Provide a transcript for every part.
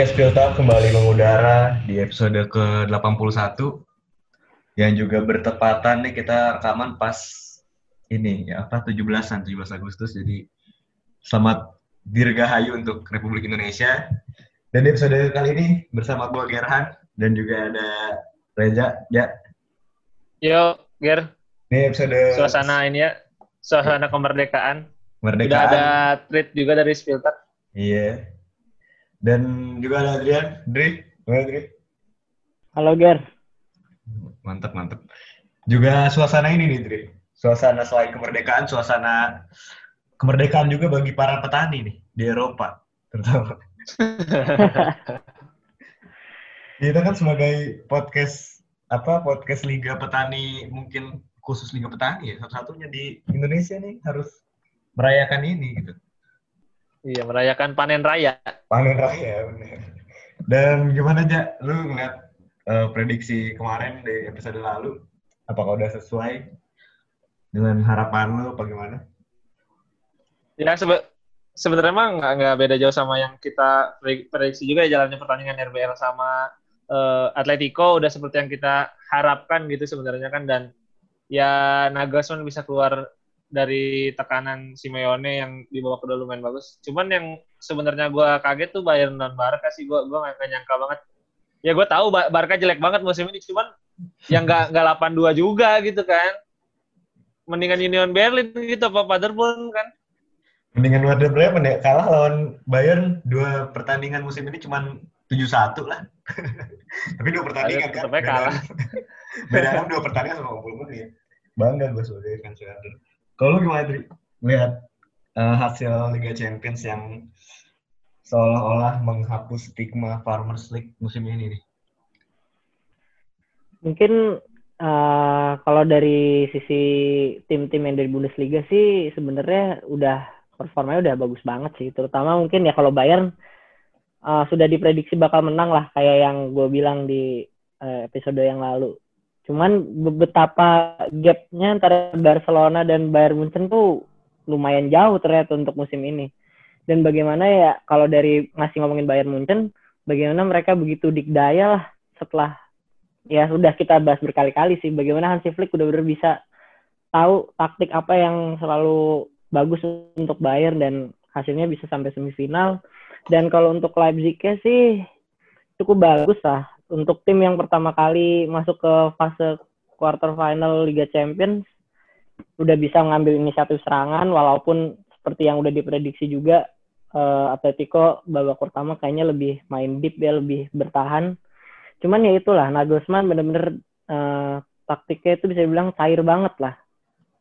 Podcast Filta kembali mengudara di episode ke-81 yang juga bertepatan nih kita rekaman pas ini ya apa 17-an 17 Agustus jadi selamat dirgahayu untuk Republik Indonesia. Dan di episode kali ini bersama gue Gerhan dan juga ada Reza ya. Yo, Ger. Ini episode Suasana ini ya, suasana kemerdekaan. Merdeka. Udah ada tweet juga dari Spiltak. Iya. Dan juga ada Adrian. Dri, gimana Dri? Halo Ger. Mantap, mantap. Juga suasana ini nih, Dri. Suasana selain kemerdekaan, suasana kemerdekaan juga bagi para petani nih di Eropa, terutama. Kita kan sebagai podcast apa podcast Liga Petani mungkin khusus Liga Petani ya satu-satunya di Indonesia nih harus merayakan ini gitu. Iya, merayakan panen raya. Panen raya bener. Dan gimana aja lu ngeliat uh, prediksi kemarin di episode lalu? Apakah udah sesuai dengan harapan lu apa gimana? Ya sebe sebenarnya emang nggak nggak beda jauh sama yang kita prediksi juga ya jalannya pertandingan RBL sama uh, Atletico udah seperti yang kita harapkan gitu sebenarnya kan dan ya Nagelsmann bisa keluar dari tekanan Simeone yang di bawah kedua lumayan bagus. Cuman yang sebenarnya gue kaget tuh Bayern dan Barca sih gue gue gak nyangka banget. Ya gue tahu Barca jelek banget musim ini, cuman yang nggak nggak 82 juga gitu kan. Mendingan Union Berlin gitu apa Paderborn kan. Mendingan Werder Bremen ya kalah lawan Bayern dua pertandingan musim ini cuman 7-1 lah. Tapi dua pertandingan kan. Beda, kalah. beda dua pertandingan sama 50 menit. Bangga gue sebagai fans Werder. Kalau lu gimana, Dri? Lihat uh, hasil Liga Champions yang seolah-olah menghapus stigma Farmers League musim ini nih. Mungkin uh, kalau dari sisi tim-tim yang dari Bundesliga sih sebenarnya udah performanya udah bagus banget sih. Terutama mungkin ya kalau Bayern uh, sudah diprediksi bakal menang lah kayak yang gue bilang di uh, episode yang lalu. Cuman betapa gapnya antara Barcelona dan Bayern Munchen tuh lumayan jauh ternyata untuk musim ini. Dan bagaimana ya kalau dari masih ngomongin Bayern Munchen, bagaimana mereka begitu dikdaya lah setelah ya sudah kita bahas berkali-kali sih bagaimana Hansi Flick udah benar bisa tahu taktik apa yang selalu bagus untuk Bayern dan hasilnya bisa sampai semifinal. Dan kalau untuk Leipzig sih cukup bagus lah untuk tim yang pertama kali masuk ke fase quarter final Liga Champions udah bisa mengambil inisiatif serangan walaupun seperti yang udah diprediksi juga uh, Atletico babak pertama kayaknya lebih main deep ya lebih bertahan. Cuman ya itulah Nagelsmann bener-bener uh, taktiknya itu bisa dibilang cair banget lah.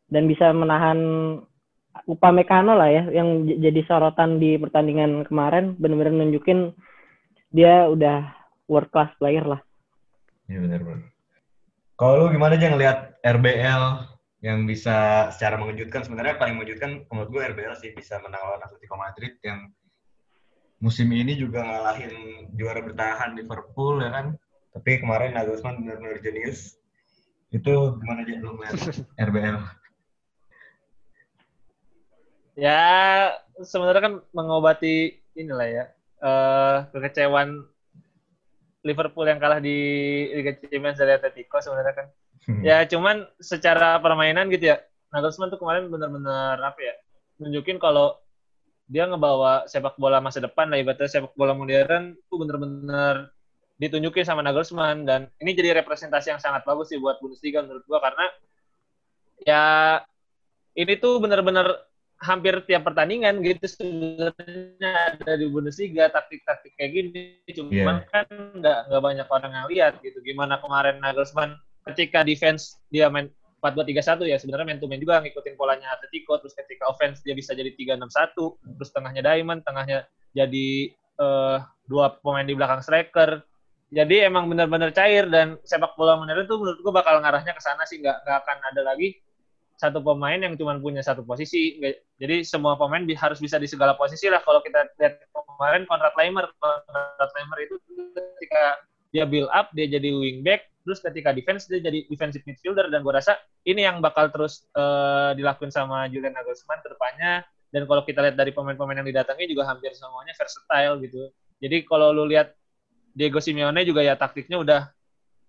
Dan bisa menahan Upamecano lah ya yang jadi sorotan di pertandingan kemarin. Bener-bener nunjukin dia udah world class player lah. Iya benar benar. Kalau lu gimana aja ngelihat RBL yang bisa secara mengejutkan sebenarnya paling mengejutkan menurut gue RBL sih bisa menang lawan Atletico Madrid yang musim ini juga ngalahin juara bertahan Liverpool ya kan. Tapi kemarin Nagelsmann benar-benar jenius. Itu gimana aja lu ngeliat RBL? Ya sebenarnya kan mengobati inilah ya uh, kekecewaan Liverpool yang kalah di Liga Champions dari Atletico sebenarnya kan. Hmm. Ya cuman secara permainan gitu ya, Nagelsmann tuh kemarin benar-benar apa ya, nunjukin kalau dia ngebawa sepak bola masa depan lah ibaratnya sepak bola modern tuh benar-benar ditunjukin sama Nagelsmann dan ini jadi representasi yang sangat bagus sih buat Bundesliga menurut gua karena ya ini tuh benar-benar hampir tiap pertandingan gitu sebenarnya ada di Bundesliga taktik-taktik kayak gini. Cuman yeah. kan nggak nggak banyak orang yang lihat gitu. Gimana kemarin Nagelsmann ketika defense dia main 4-2-3-1 ya sebenarnya main to main juga ngikutin polanya Atletico terus ketika offense dia bisa jadi 3-6-1 terus tengahnya Diamond tengahnya jadi uh, dua pemain di belakang striker. Jadi emang benar-benar cair dan sepak bola modern tuh menurut gua bakal ngarahnya ke sana sih. Nggak nggak akan ada lagi satu pemain yang cuma punya satu posisi. Jadi semua pemain harus bisa di segala posisi lah. Kalau kita lihat kemarin Konrad Leimer, Konrad Leimer itu ketika dia build up, dia jadi wingback, terus ketika defense dia jadi defensive midfielder dan gue rasa ini yang bakal terus uh, dilakuin sama Julian Nagelsmann ke depannya. Dan kalau kita lihat dari pemain-pemain yang didatangi juga hampir semuanya versatile gitu. Jadi kalau lu lihat Diego Simeone juga ya taktiknya udah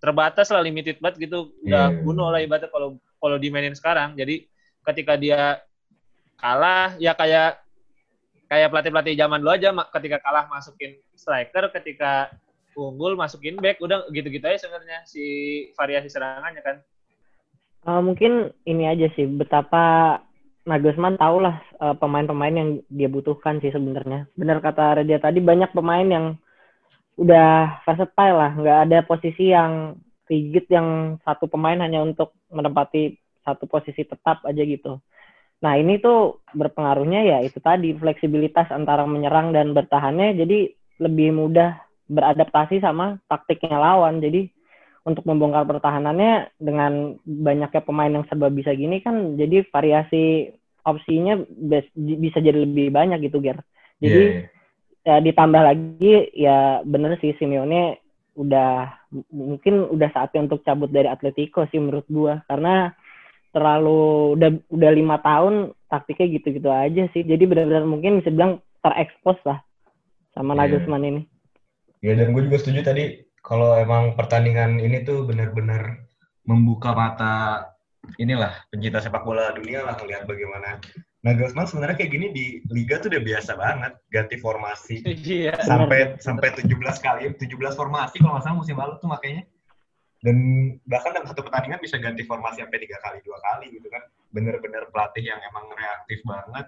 terbatas lah limited banget gitu udah Iya. bunuh lah ibaratnya kalau kalau dimainin sekarang jadi ketika dia kalah ya kayak kayak pelatih pelatih zaman dulu aja ketika kalah masukin striker ketika unggul masukin back udah gitu-gitu aja sebenarnya si variasi serangannya kan Eh, mungkin ini aja sih betapa Nagelsmann tahu lah eh, pemain-pemain yang dia butuhkan sih sebenarnya. Benar kata Redia tadi banyak pemain yang udah versatile lah, nggak ada posisi yang rigid yang satu pemain hanya untuk menempati satu posisi tetap aja gitu. Nah ini tuh berpengaruhnya ya itu tadi fleksibilitas antara menyerang dan bertahannya jadi lebih mudah beradaptasi sama taktiknya lawan. Jadi untuk membongkar pertahanannya dengan banyaknya pemain yang serba bisa gini kan jadi variasi opsinya bisa jadi lebih banyak gitu Ger. Jadi Iya, ya ditambah lagi ya bener sih Simeone udah mungkin udah saatnya untuk cabut dari Atletico sih menurut gua. Karena terlalu udah udah lima tahun taktiknya gitu-gitu aja sih. Jadi benar-benar mungkin bisa bilang terekspos lah sama Iya. Nagelsmann ini. Ya dan gue juga setuju tadi kalau emang pertandingan ini tuh benar-benar membuka mata inilah pencinta sepak bola dunia lah ngelihat bagaimana Nagelsmann sebenarnya kayak gini di liga tuh udah biasa banget ganti formasi. Iya sampai sampai 17 kali 17 formasi kalau nggak salah musim lalu tuh makanya. Dan bahkan dalam satu pertandingan bisa ganti formasi sampai tiga kali dua kali gitu kan. Bener-bener pelatih yang emang reaktif banget.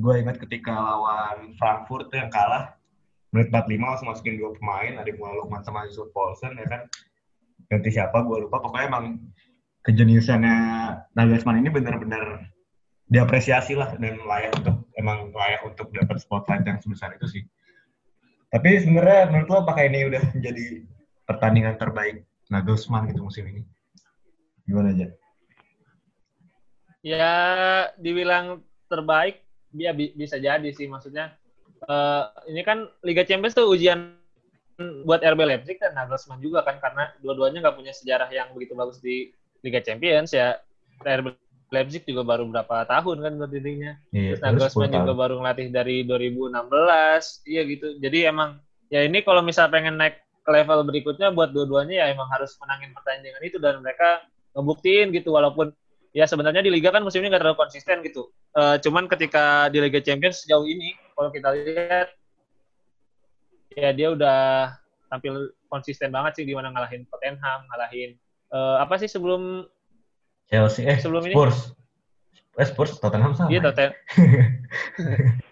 Gue ingat ketika lawan Frankfurt tuh yang kalah menit 45 langsung masukin dua pemain ada Mual Lukman sama Yusuf Paulsen ya kan. Ganti siapa gue lupa. Pokoknya emang kejeniusannya Nagelsmann ini bener-bener diapresiasi lah dan layak untuk emang layak untuk dapat spotlight yang sebesar itu sih tapi sebenarnya menurut lo apakah ini udah menjadi pertandingan terbaik Nagelsmann gitu musim ini? Gimana aja? ya dibilang terbaik dia bi- bisa jadi sih maksudnya eh, ini kan Liga Champions tuh ujian buat RB Leipzig dan Nagelsmann juga kan karena dua-duanya nggak punya sejarah yang begitu bagus di Liga Champions ya RB Leipzig juga baru berapa tahun kan berdirinya Iya, terus Nagelsmann juga baru ngelatih dari 2016 iya gitu. Jadi emang ya ini kalau misal pengen naik ke level berikutnya buat dua-duanya ya emang harus menangin pertandingan itu dan mereka ngebuktiin gitu. Walaupun ya sebenarnya di liga kan musim ini nggak terlalu konsisten gitu. Eh, cuman ketika di Liga Champions sejauh ini kalau kita lihat ya dia udah tampil konsisten banget sih di mana ngalahin Tottenham ngalahin eh, apa sih sebelum Chelsea, eh sebelum ini- Spurs. Eh Spurs, Tottenham sama. dia ya? Tottenham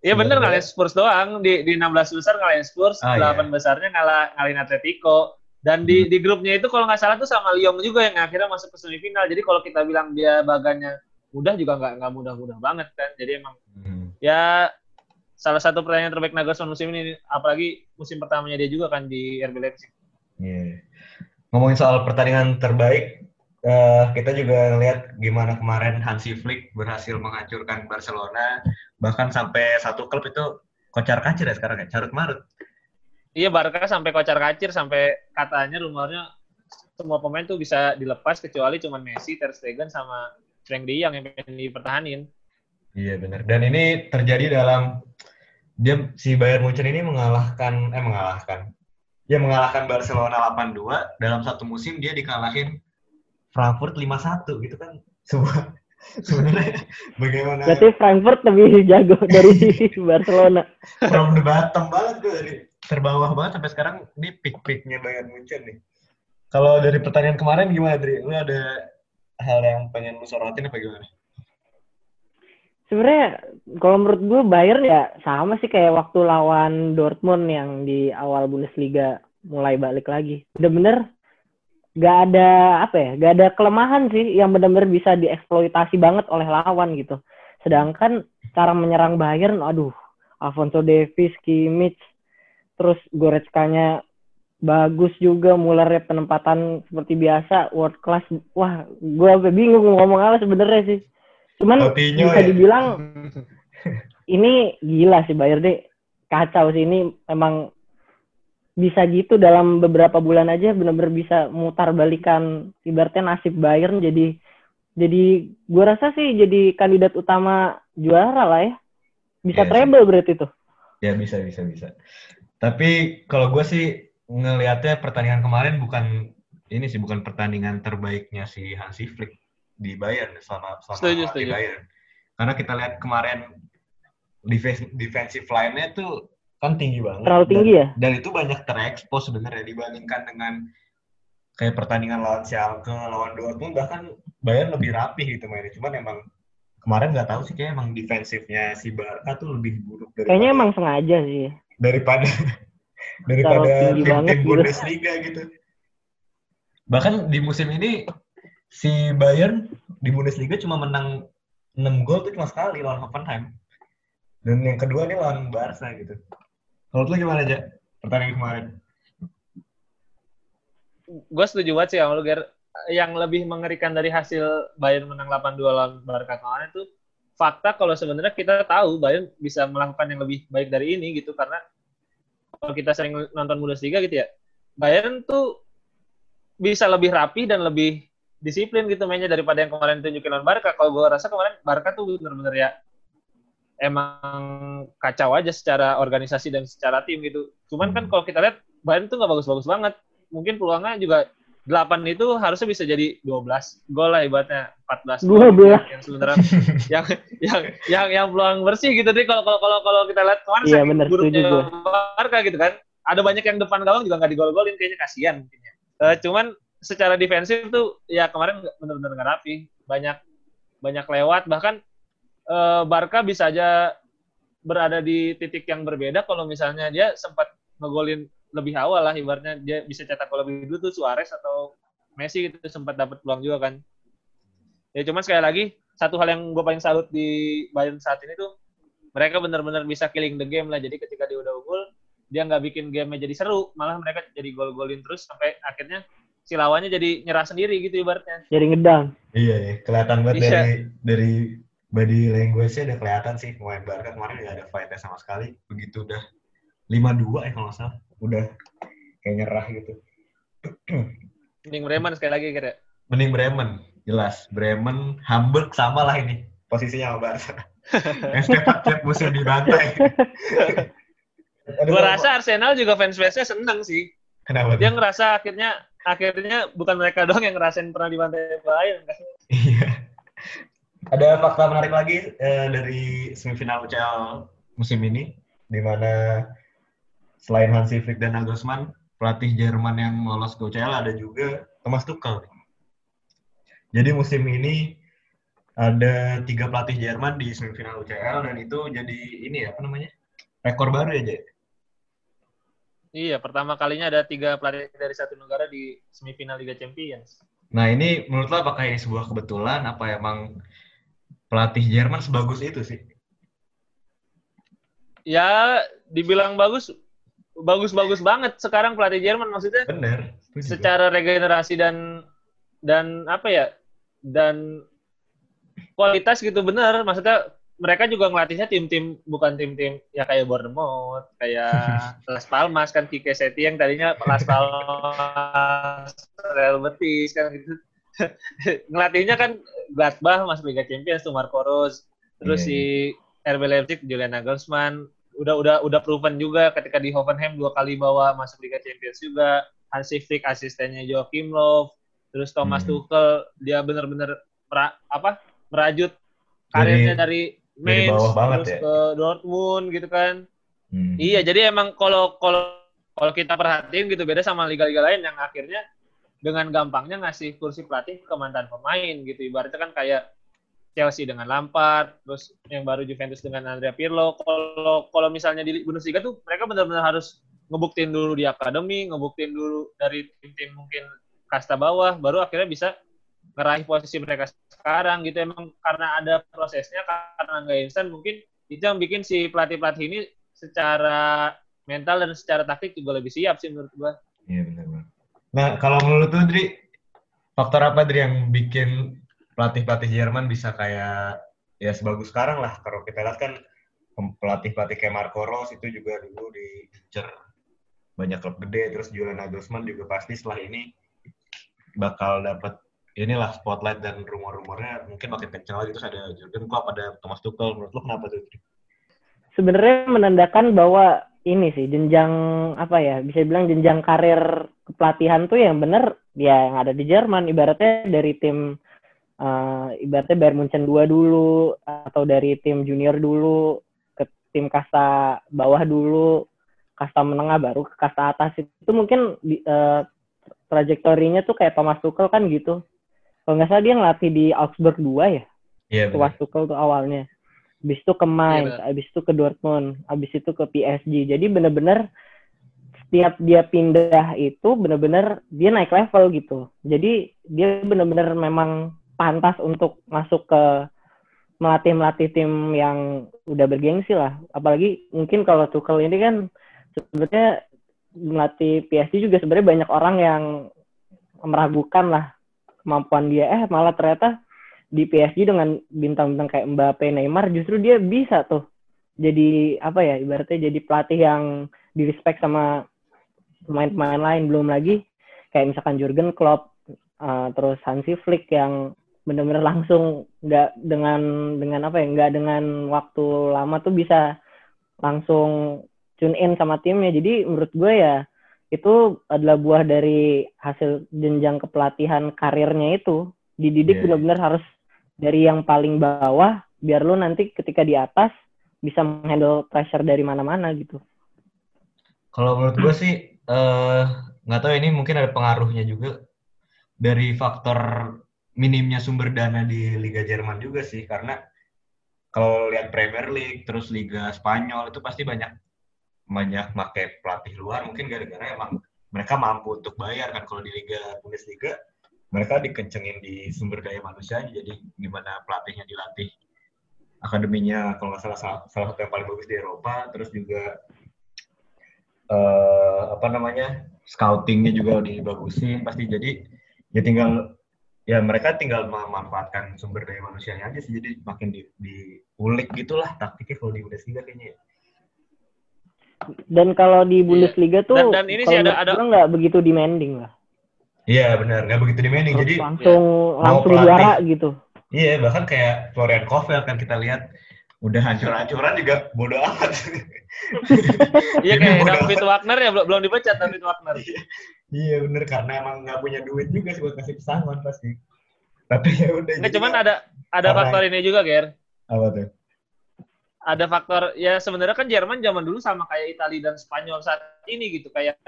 Iya bener ngalahin Spurs doang di di 16 besar ngalahin Spurs, Ah, 8 besarnya ngalah ngalahin Atletico. Dan di di grupnya itu kalau nggak salah tuh sama Lyon juga yang akhirnya masuk ke semifinal. Jadi kalau kita bilang dia bagannya mudah juga nggak nggak mudah-mudah banget kan. Jadi emang Hmm. ya salah satu pertandingan terbaik Nagelsmann musim ini apalagi musim pertamanya dia juga kan di RB Leipzig. Iya. Ngomongin soal pertandingan terbaik, eh, kita juga ngeliat gimana kemarin Hansi Flick berhasil menghancurkan Barcelona, bahkan sampai satu klub itu kocar kacir ya sekarang ya, carut marut. Iya Barca sampai kocar kacir sampai katanya rumornya semua pemain tuh bisa dilepas kecuali cuma Messi, Ter Stegen sama Frank De Jong yang pengen dipertahanin. Iya benar. Dan ini terjadi dalam dia si Bayern Munchen ini mengalahkan eh mengalahkan dia mengalahkan Barcelona 8-2 dalam satu musim dia dikalahin Frankfurt 5-1 gitu kan. Sebuah sebenarnya bagaimana berarti Frankfurt lebih jago dari Barcelona from the bottom banget tuh dari terbawah banget sampai sekarang ini peak-peaknya Bayern Munchen nih. Kalau dari pertandingan kemarin gimana, Dri? Lu ada hal yang pengen lu sorotin apa gimana? sebenarnya kalau menurut gue Bayern ya sama sih kayak waktu lawan Dortmund yang di awal Bundesliga mulai balik lagi. Bener-bener gak ada apa ya, gak ada kelemahan sih yang bener-bener bisa dieksploitasi banget oleh lawan gitu. Sedangkan cara menyerang Bayern, aduh, Alfonso Davies, Kimmich, terus Goretzka-nya bagus juga, Mullernya penempatan seperti biasa, world class. Wah, gue bingung ngomong apa sebenarnya sih. Cuman Coutinho bisa ya? dibilang ini gila sih Bayern deh kacau sih ini emang bisa gitu dalam beberapa bulan aja benar-benar bisa mutar balikan ibaratnya nasib Bayern jadi jadi gua rasa sih jadi kandidat utama juara lah ya bisa sih. treble berarti tuh Ya bisa bisa bisa. Tapi kalau gue sih ngelihatnya pertandingan kemarin bukan ini sih bukan pertandingan terbaiknya si Hansi Flick di Bayern selama selama Setuju, di setuju. Bayern. Karena kita lihat kemarin defense- defensive line-nya tuh kan tinggi banget. Terlalu Dan- tinggi ya? Dan itu banyak terekspos sebenarnya dibandingkan dengan kayak pertandingan lawan Schalke, lawan Dortmund bahkan Bayern lebih rapih gitu mainnya. Cuman emang kemarin nggak tahu sih kayak emang defensifnya si Barca tuh lebih buruk daripada Kayaknya emang sengaja sih. daripada daripada tim-tim gitu. Bundesliga gitu. Bahkan di musim ini si Bayern di Bundesliga cuma menang 6 gol tuh cuma sekali lawan Hoffenheim. Dan yang kedua nih lawan Barca gitu. Kalau lu gimana aja pertandingan kemarin? gue setuju banget sih sama lu Ger. Yang lebih mengerikan dari hasil Bayern menang 8-2 lawan Barca kemarin itu fakta kalau sebenarnya kita tahu Bayern bisa melakukan yang lebih baik dari ini gitu. Karena kalau kita sering nonton Bundesliga gitu ya Bayern tuh bisa lebih rapi dan lebih disiplin gitu mainnya daripada yang kemarin tunjukin lawan Barca. Kalau gue rasa kemarin Barca tuh bener-bener ya emang kacau aja secara organisasi dan secara tim gitu. Cuman kan kalau kita lihat Bayern tuh nggak bagus-bagus banget. Mungkin peluangnya juga 8 itu harusnya bisa jadi 12 gol lah ibaratnya 14 gol 12. yang, sebenarnya. Yang yang yang yang peluang bersih gitu. Deh kalau kalau kalau kalau kita lihat kemarin Iya, bener, buruknya Barca gitu kan. Ada banyak yang depan gawang juga nggak digol-golin kayaknya kasihan mungkin ya. Eh, cuman secara defensif tuh ya kemarin bener-bener nggak rapi. Banyak banyak lewat. Bahkan eh, Barca bisa aja berada di titik yang berbeda kalau misalnya dia sempat ngegolin lebih awal lah ibaratnya dia bisa cetak gol lebih dulu tuh Suarez atau Messi gitu sempat dapat peluang juga kan ya cuman sekali lagi satu hal yang gue paling salut di Bayern saat ini tuh mereka benar-benar bisa killing the game lah jadi ketika dia udah unggul dia nggak bikin gamenya jadi seru malah mereka jadi gol-golin terus sampai akhirnya si lawannya jadi nyerah sendiri gitu ibaratnya Jadi ngedang. Iya, iya. kelihatan banget Bisa. dari dari body language-nya udah kelihatan sih pemain Barca kemarin nggak ada fight sama sekali. Begitu udah 5-2 ya kalau nggak salah, udah kayak nyerah gitu. mending Bremen sekali lagi kira Mending Bremen, jelas. Bremen, Hamburg sama lah ini posisinya sama Barca. Yang setiap musim dibantai. Gue rasa Arsenal juga fans-fansnya seneng sih kenapa dia ngerasa akhirnya akhirnya bukan mereka doang yang ngerasain pernah dibantai Bayern kan Iya. Ada fakta menarik lagi eh, dari semifinal UCL musim ini, di mana selain Hansi Flick dan Nagelsmann, pelatih Jerman yang lolos ke UCL ada juga Thomas Tuchel. Jadi musim ini ada tiga pelatih Jerman di semifinal UCL dan itu jadi ini ya apa namanya rekor baru ya Jay? Iya, pertama kalinya ada tiga pelatih dari satu negara di semifinal Liga Champions. Nah ini menurut lo apakah ini sebuah kebetulan apa emang pelatih Jerman sebagus itu sih? Ya, dibilang bagus, bagus-bagus banget sekarang pelatih Jerman maksudnya Bener. secara regenerasi dan dan apa ya dan kualitas gitu bener maksudnya mereka juga ngelatihnya tim-tim bukan tim-tim ya kayak Bournemouth kayak Las Palmas kan Kike Setieng tadinya Las Palmas Real Betis kan gitu ngelatihnya kan Gladbach masuk Liga Champions tuh Marco Rose terus Iya, si RB Leipzig Julian Nagelsmann udah udah udah proven juga ketika di Hoffenheim dua kali bawa masuk Liga Champions juga Hansi Flick asistennya Joachim Löw terus Thomas Hmm. Tuchel dia benar-benar apa merajut karirnya dari, dari Mainz bawah terus ya. ke Dortmund gitu kan Hmm. Iya, jadi emang kalau kalau kalau kita perhatiin gitu beda sama liga-liga lain yang akhirnya dengan gampangnya ngasih kursi pelatih ke mantan pemain gitu. Ibaratnya kan kayak Chelsea dengan Lampard, terus yang baru Juventus dengan Andrea Pirlo. Kalau kalau misalnya di Bundesliga tuh mereka benar-benar harus ngebuktiin dulu di akademi, ngebuktiin dulu dari tim-tim mungkin kasta bawah, baru akhirnya bisa ngeraih posisi mereka sekarang gitu. Emang karena ada prosesnya, karena nggak instan, mungkin itu yang bikin si pelatih-pelatih ini secara mental dan secara taktik juga lebih siap sih menurut gua. Iya benar benar. Nah kalau menurut lu Dri, faktor apa Dri yang bikin pelatih-pelatih Jerman bisa kayak ya sebagus sekarang lah. Kalau kita lihat kan pelatih-pelatih kayak Marco Rose itu juga dulu diincer banyak klub gede. Terus Julian Nagelsmann juga pasti setelah ini bakal dapat inilah spotlight dan rumor-rumornya mungkin makin kencang lagi terus ada Jurgen Klopp ada Thomas Tuchel menurut lu kenapa tuh sebenarnya menandakan bahwa ini sih jenjang apa ya bisa bilang jenjang karir kepelatihan tuh yang bener ya yang ada di Jerman. Ibaratnya dari tim uh, ibaratnya Bayern Munchen 2 dulu atau dari tim junior dulu ke tim kasta bawah dulu kasta menengah baru ke kasta atas. Itu mungkin uh, trajektorinya tuh kayak Thomas Tuchel kan gitu. Kalau nggak salah dia ngelatih di Augsburg 2 ya? Iya, Thomas Tuchel tuh awalnya habis itu ke Mainz, Iya, habis itu ke Dortmund, habis itu ke PSG. Jadi bener-bener setiap dia pindah itu bener-bener dia naik level gitu. Jadi dia bener-bener memang pantas untuk masuk ke melatih-melatih tim yang udah bergengsi lah. Apalagi mungkin kalau Tuchel ini kan sebenarnya melatih PSG juga sebenarnya banyak orang yang meragukan lah kemampuan dia. Eh malah ternyata di PSG dengan bintang-bintang kayak Mbappe, Neymar justru dia bisa tuh jadi apa ya ibaratnya jadi pelatih yang di respect sama pemain-pemain lain. Belum lagi kayak misalkan Jurgen Klopp uh, terus Hansi Flick yang benar-benar langsung nggak dengan dengan apa ya nggak dengan waktu lama tuh bisa langsung tune in sama timnya. Jadi menurut gue ya itu adalah buah dari hasil jenjang kepelatihan karirnya itu. Dididik Yeah. benar-benar harus dari yang paling bawah biar lu nanti ketika di atas bisa menghandle pressure dari mana-mana gitu. Kalau menurut gue sih eh, nggak tahu ini mungkin ada pengaruhnya juga dari faktor minimnya sumber dana di Liga Jerman juga sih karena kalau lihat Premier League terus Liga Spanyol itu pasti banyak banyak pakai pelatih luar mungkin gara-gara emang mereka mampu untuk bayar kan kalau di Liga Bundesliga mereka dikencengin di sumber daya manusianya jadi gimana pelatihnya dilatih akademinya kalau nggak salah salah salah satu yang paling bagus di Eropa terus juga eh, apa namanya scoutingnya juga dibagusin pasti jadi ya tinggal ya mereka tinggal memanfaatkan sumber daya manusianya aja sih jadi makin di, diulik gitulah taktiknya kalau di Bundesliga kayaknya ya. Dan kalau di Bundesliga tuh Dan- dan ini sih kalau ada- gua nggak begitu demanding lah. Iya benar. Nggak begitu demanding. Terus jadi langsung mau langsung pelatih. juara gitu. iya bahkan kayak Florian Kohfeldt kan kita lihat udah hancur-hancuran juga bodo amat. Iya kayak bodoh David Wagner ya belum belum dipecat David Wagner. iya. Bener karena emang nggak punya duit juga sih buat kasih pesangon pasti. Tapi ya udah Nggak cuman ada ada Karena- faktor ini juga, Ger. apa tuh? Ada faktor ya sebenarnya kan Jerman zaman dulu sama kayak Italia dan Spanyol saat ini gitu. Kayak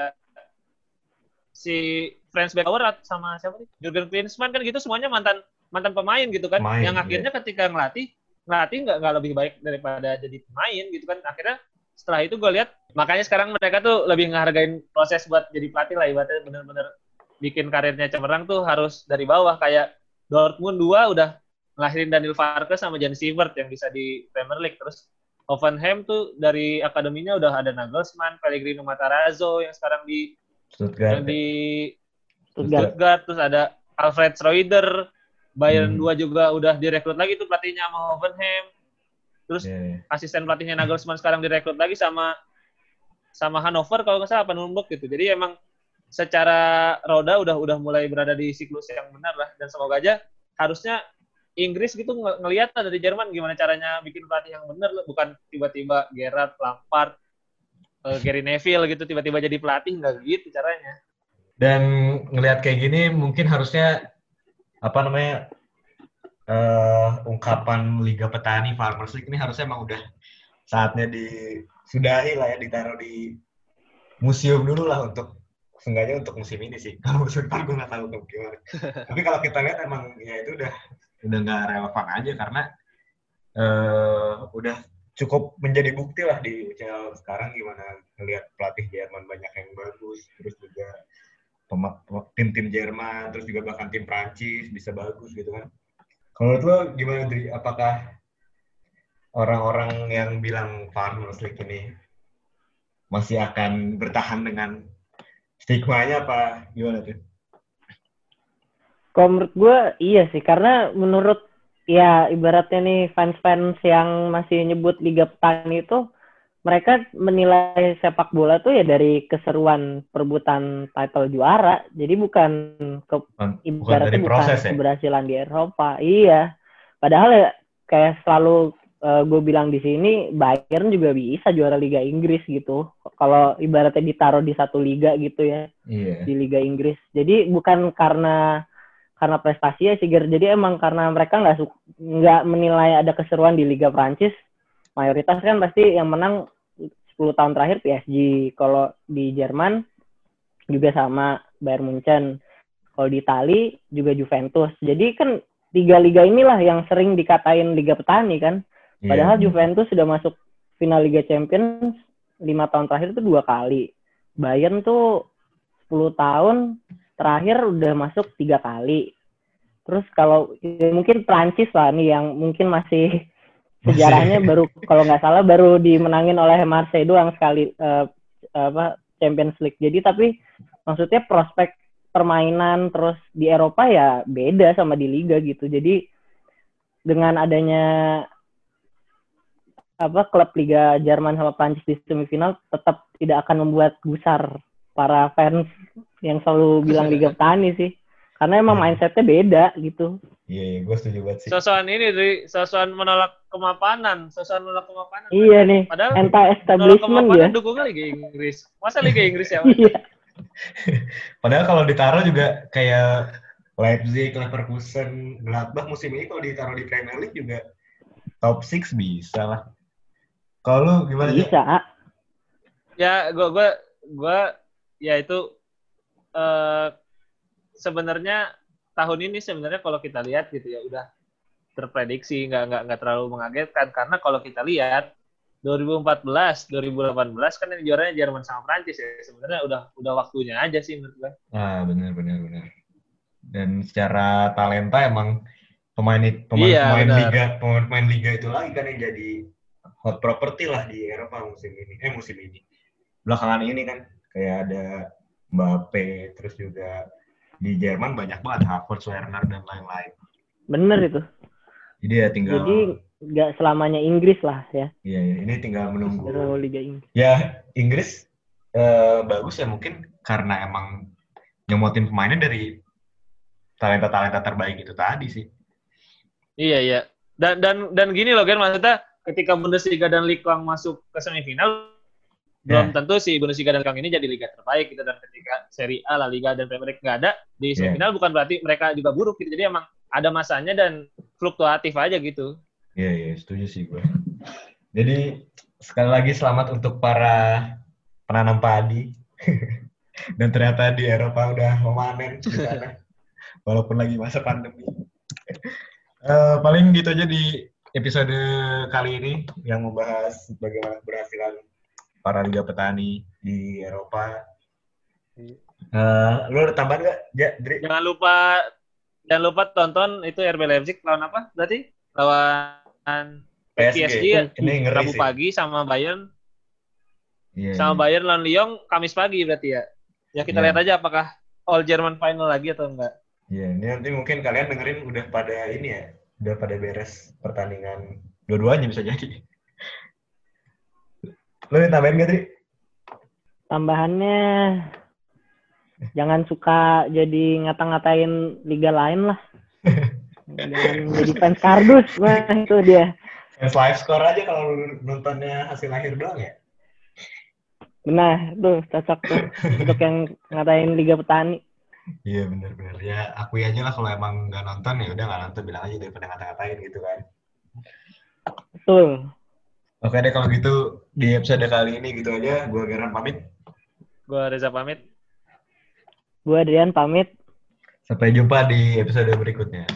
si Franz Beckenbauer sama siapa nih? Jurgen Klinsmann kan gitu semuanya mantan mantan pemain gitu kan. Pemain, yang akhirnya ketika ngelatih ngelatih nggak nggak lebih baik daripada jadi pemain gitu kan. Akhirnya setelah itu gue lihat makanya sekarang mereka tuh lebih ngehargain proses buat jadi pelatih lah ibaratnya bener-bener bikin karirnya cemerlang tuh harus dari bawah kayak Dortmund 2 udah ngelahirin Daniel Farke sama Jan Sievert yang bisa di Premier League terus Hoffenheim tuh dari akademinya udah ada Nagelsmann, Pellegrino Matarazzo yang sekarang di Stuttgart di Stuttgart. Stuttgart terus ada Alfred Schroeder Bayern Hmm. 2 juga udah direkrut lagi tuh pelatihnya sama Hoffenheim terus Iya, iya. asisten pelatihnya Nagelsmann sekarang direkrut lagi sama sama Hannover kalau nggak salah apa gitu jadi emang secara roda udah udah mulai berada di siklus yang benar lah dan semoga aja harusnya Inggris gitu nge- ngeliat lah dari Jerman gimana caranya bikin pelatih yang benar lah bukan tiba-tiba Gerrard, Lampard, eh, Gary Neville gitu tiba-tiba jadi pelatih nggak gitu caranya. Dan ngelihat kayak gini mungkin harusnya apa namanya eh ungkapan Liga Petani Farmers League ini harusnya emang udah saatnya disudahi lah ya ditaruh di museum dulu lah untuk seenggaknya untuk musim ini sih. Kalau musim depan gue nggak tahu tuh gimana. Tapi kalau kita lihat emang ya itu udah udah nggak relevan aja karena eh udah cukup menjadi bukti lah di UCL sekarang gimana ngelihat pelatih Jerman banyak yang bagus terus juga tim-tim Jerman terus juga bahkan tim Prancis bisa bagus gitu kan. Kalau lo gimana Dri? Apakah orang-orang yang bilang Farmers League ini masih akan bertahan dengan stigmanya apa gimana tuh? Kalau menurut gue iya sih karena menurut ya ibaratnya nih fans-fans yang masih nyebut Liga Petani itu mereka menilai sepak bola tuh ya dari keseruan perebutan title juara. Jadi bukan ke Bukan, bukan ibaratnya bukan proses ya? keberhasilan di Eropa. Iya. Padahal ya kayak selalu uh, gue bilang di sini Bayern juga bisa juara Liga Inggris gitu. Kalau ibaratnya ditaruh di satu liga gitu ya Iya. di Liga Inggris. Jadi bukan karena karena prestasi ya sih, Ger. Jadi emang karena mereka nggak su- nggak menilai ada keseruan di Liga Prancis. Mayoritas kan pasti yang menang 10 tahun terakhir PSG. Kalau di Jerman juga sama Bayern Munchen. Kalau di Itali juga Juventus. Jadi kan tiga liga inilah yang sering dikatain liga petani kan. Iya. Padahal Juventus sudah masuk final Liga Champions lima tahun terakhir itu dua kali. Bayern tuh 10 tahun terakhir udah masuk tiga kali. Terus kalau ya mungkin Prancis lah nih yang mungkin masih sejarahnya baru kalau nggak salah baru dimenangin oleh Marseille doang sekali eh, apa Champions League. Jadi tapi maksudnya prospek permainan terus di Eropa ya beda sama di liga gitu. Jadi dengan adanya apa klub Liga Jerman sama Prancis di semifinal tetap tidak akan membuat gusar para fans yang selalu bilang Liga Petani sih. Karena emang mindsetnya beda gitu. Iya, iya gue setuju banget sih. Sosokan ini, Dri. Sosokan menolak kemapanan. Sosokan menolak kemapanan. Iya nih, Padahal menolak anti-establishment kemapanan ya. dukungnya Liga Inggris. Masa Liga Inggris ya? Iya. Padahal kalau ditaruh juga kayak Leipzig, Leverkusen, Gladbach musim ini kalau ditaruh di Premier League juga top 6 bisa lah. Kalau lu gimana? Bisa. ya, gua gua gua ya itu eh sebenarnya tahun ini sebenarnya kalau kita lihat gitu ya udah terprediksi nggak nggak nggak terlalu mengagetkan karena kalau kita lihat 2014 2018 kan yang juaranya Jerman sama Prancis ya sebenarnya udah udah waktunya aja sih menurut gue Ah, benar benar benar. Dan secara talenta emang pemain pemain, Iya, pemain liga pemain, pemain liga itu lagi kan yang jadi hot property lah di Eropa musim ini. Eh musim ini. Belakangan ini kan kayak ada Mbappe terus juga di Jerman banyak banget Havertz, Werner dan lain-lain. Bener itu. Jadi ya tinggal Jadi nggak selamanya Inggris lah ya. Iya, iya, ini tinggal menunggu. Liga Inggris. Ya, Inggris eh, bagus ya mungkin karena emang nyemotin pemainnya dari talenta-talenta terbaik itu tadi sih. iya iya dan dan dan gini loh kan maksudnya ketika Bundesliga dan Ligue 1 masuk ke semifinal belum Ya. tentu si Bundesliga dan 1 ini jadi liga terbaik gitu dan ketika Serie A, La Liga dan Premier League nggak ada di Ya. semifinal bukan berarti mereka juga buruk gitu jadi emang ada masanya dan fluktuatif aja gitu Iya, iya, setuju sih gue. Jadi, sekali lagi selamat untuk para penanam padi. Dan ternyata di Eropa udah memanen. Walaupun lagi masa pandemi. Eh, paling gitu aja di episode kali ini yang membahas bagaimana keberhasilan para liga petani di Eropa. Eh, lu ada tambahan nggak, Ja, Dri? jangan lupa jangan lupa tonton itu RB Leipzig lawan apa berarti lawan PSG, ya, Ini ngeri Rabu sih. pagi sama Bayern Iya, sama iya. Bayern lawan Lyon Kamis pagi berarti ya ya kita Iya. lihat aja apakah All German final lagi atau enggak Iya, ini nanti mungkin kalian dengerin udah pada ini ya, udah pada beres pertandingan dua-duanya bisa jadi. Lo yang tambahin gak, Tri? Tambahannya jangan suka jadi ngata-ngatain liga lain lah. Jangan jadi fans kardus, wah itu dia. Fans live score aja kalau lu nontonnya hasil akhir doang ya? Benar, tuh cocok tuh untuk yang ngatain liga petani. Iya, bener-bener. Ya, akui aja lah kalau emang nggak nonton, ya udah nggak nonton, bilang aja daripada ngata-ngatain gitu kan. Betul. Oke deh, kalau gitu di episode kali ini gitu aja. Gue Geran pamit. gua Reza pamit Gue Adrian pamit. Sampai jumpa di episode berikutnya.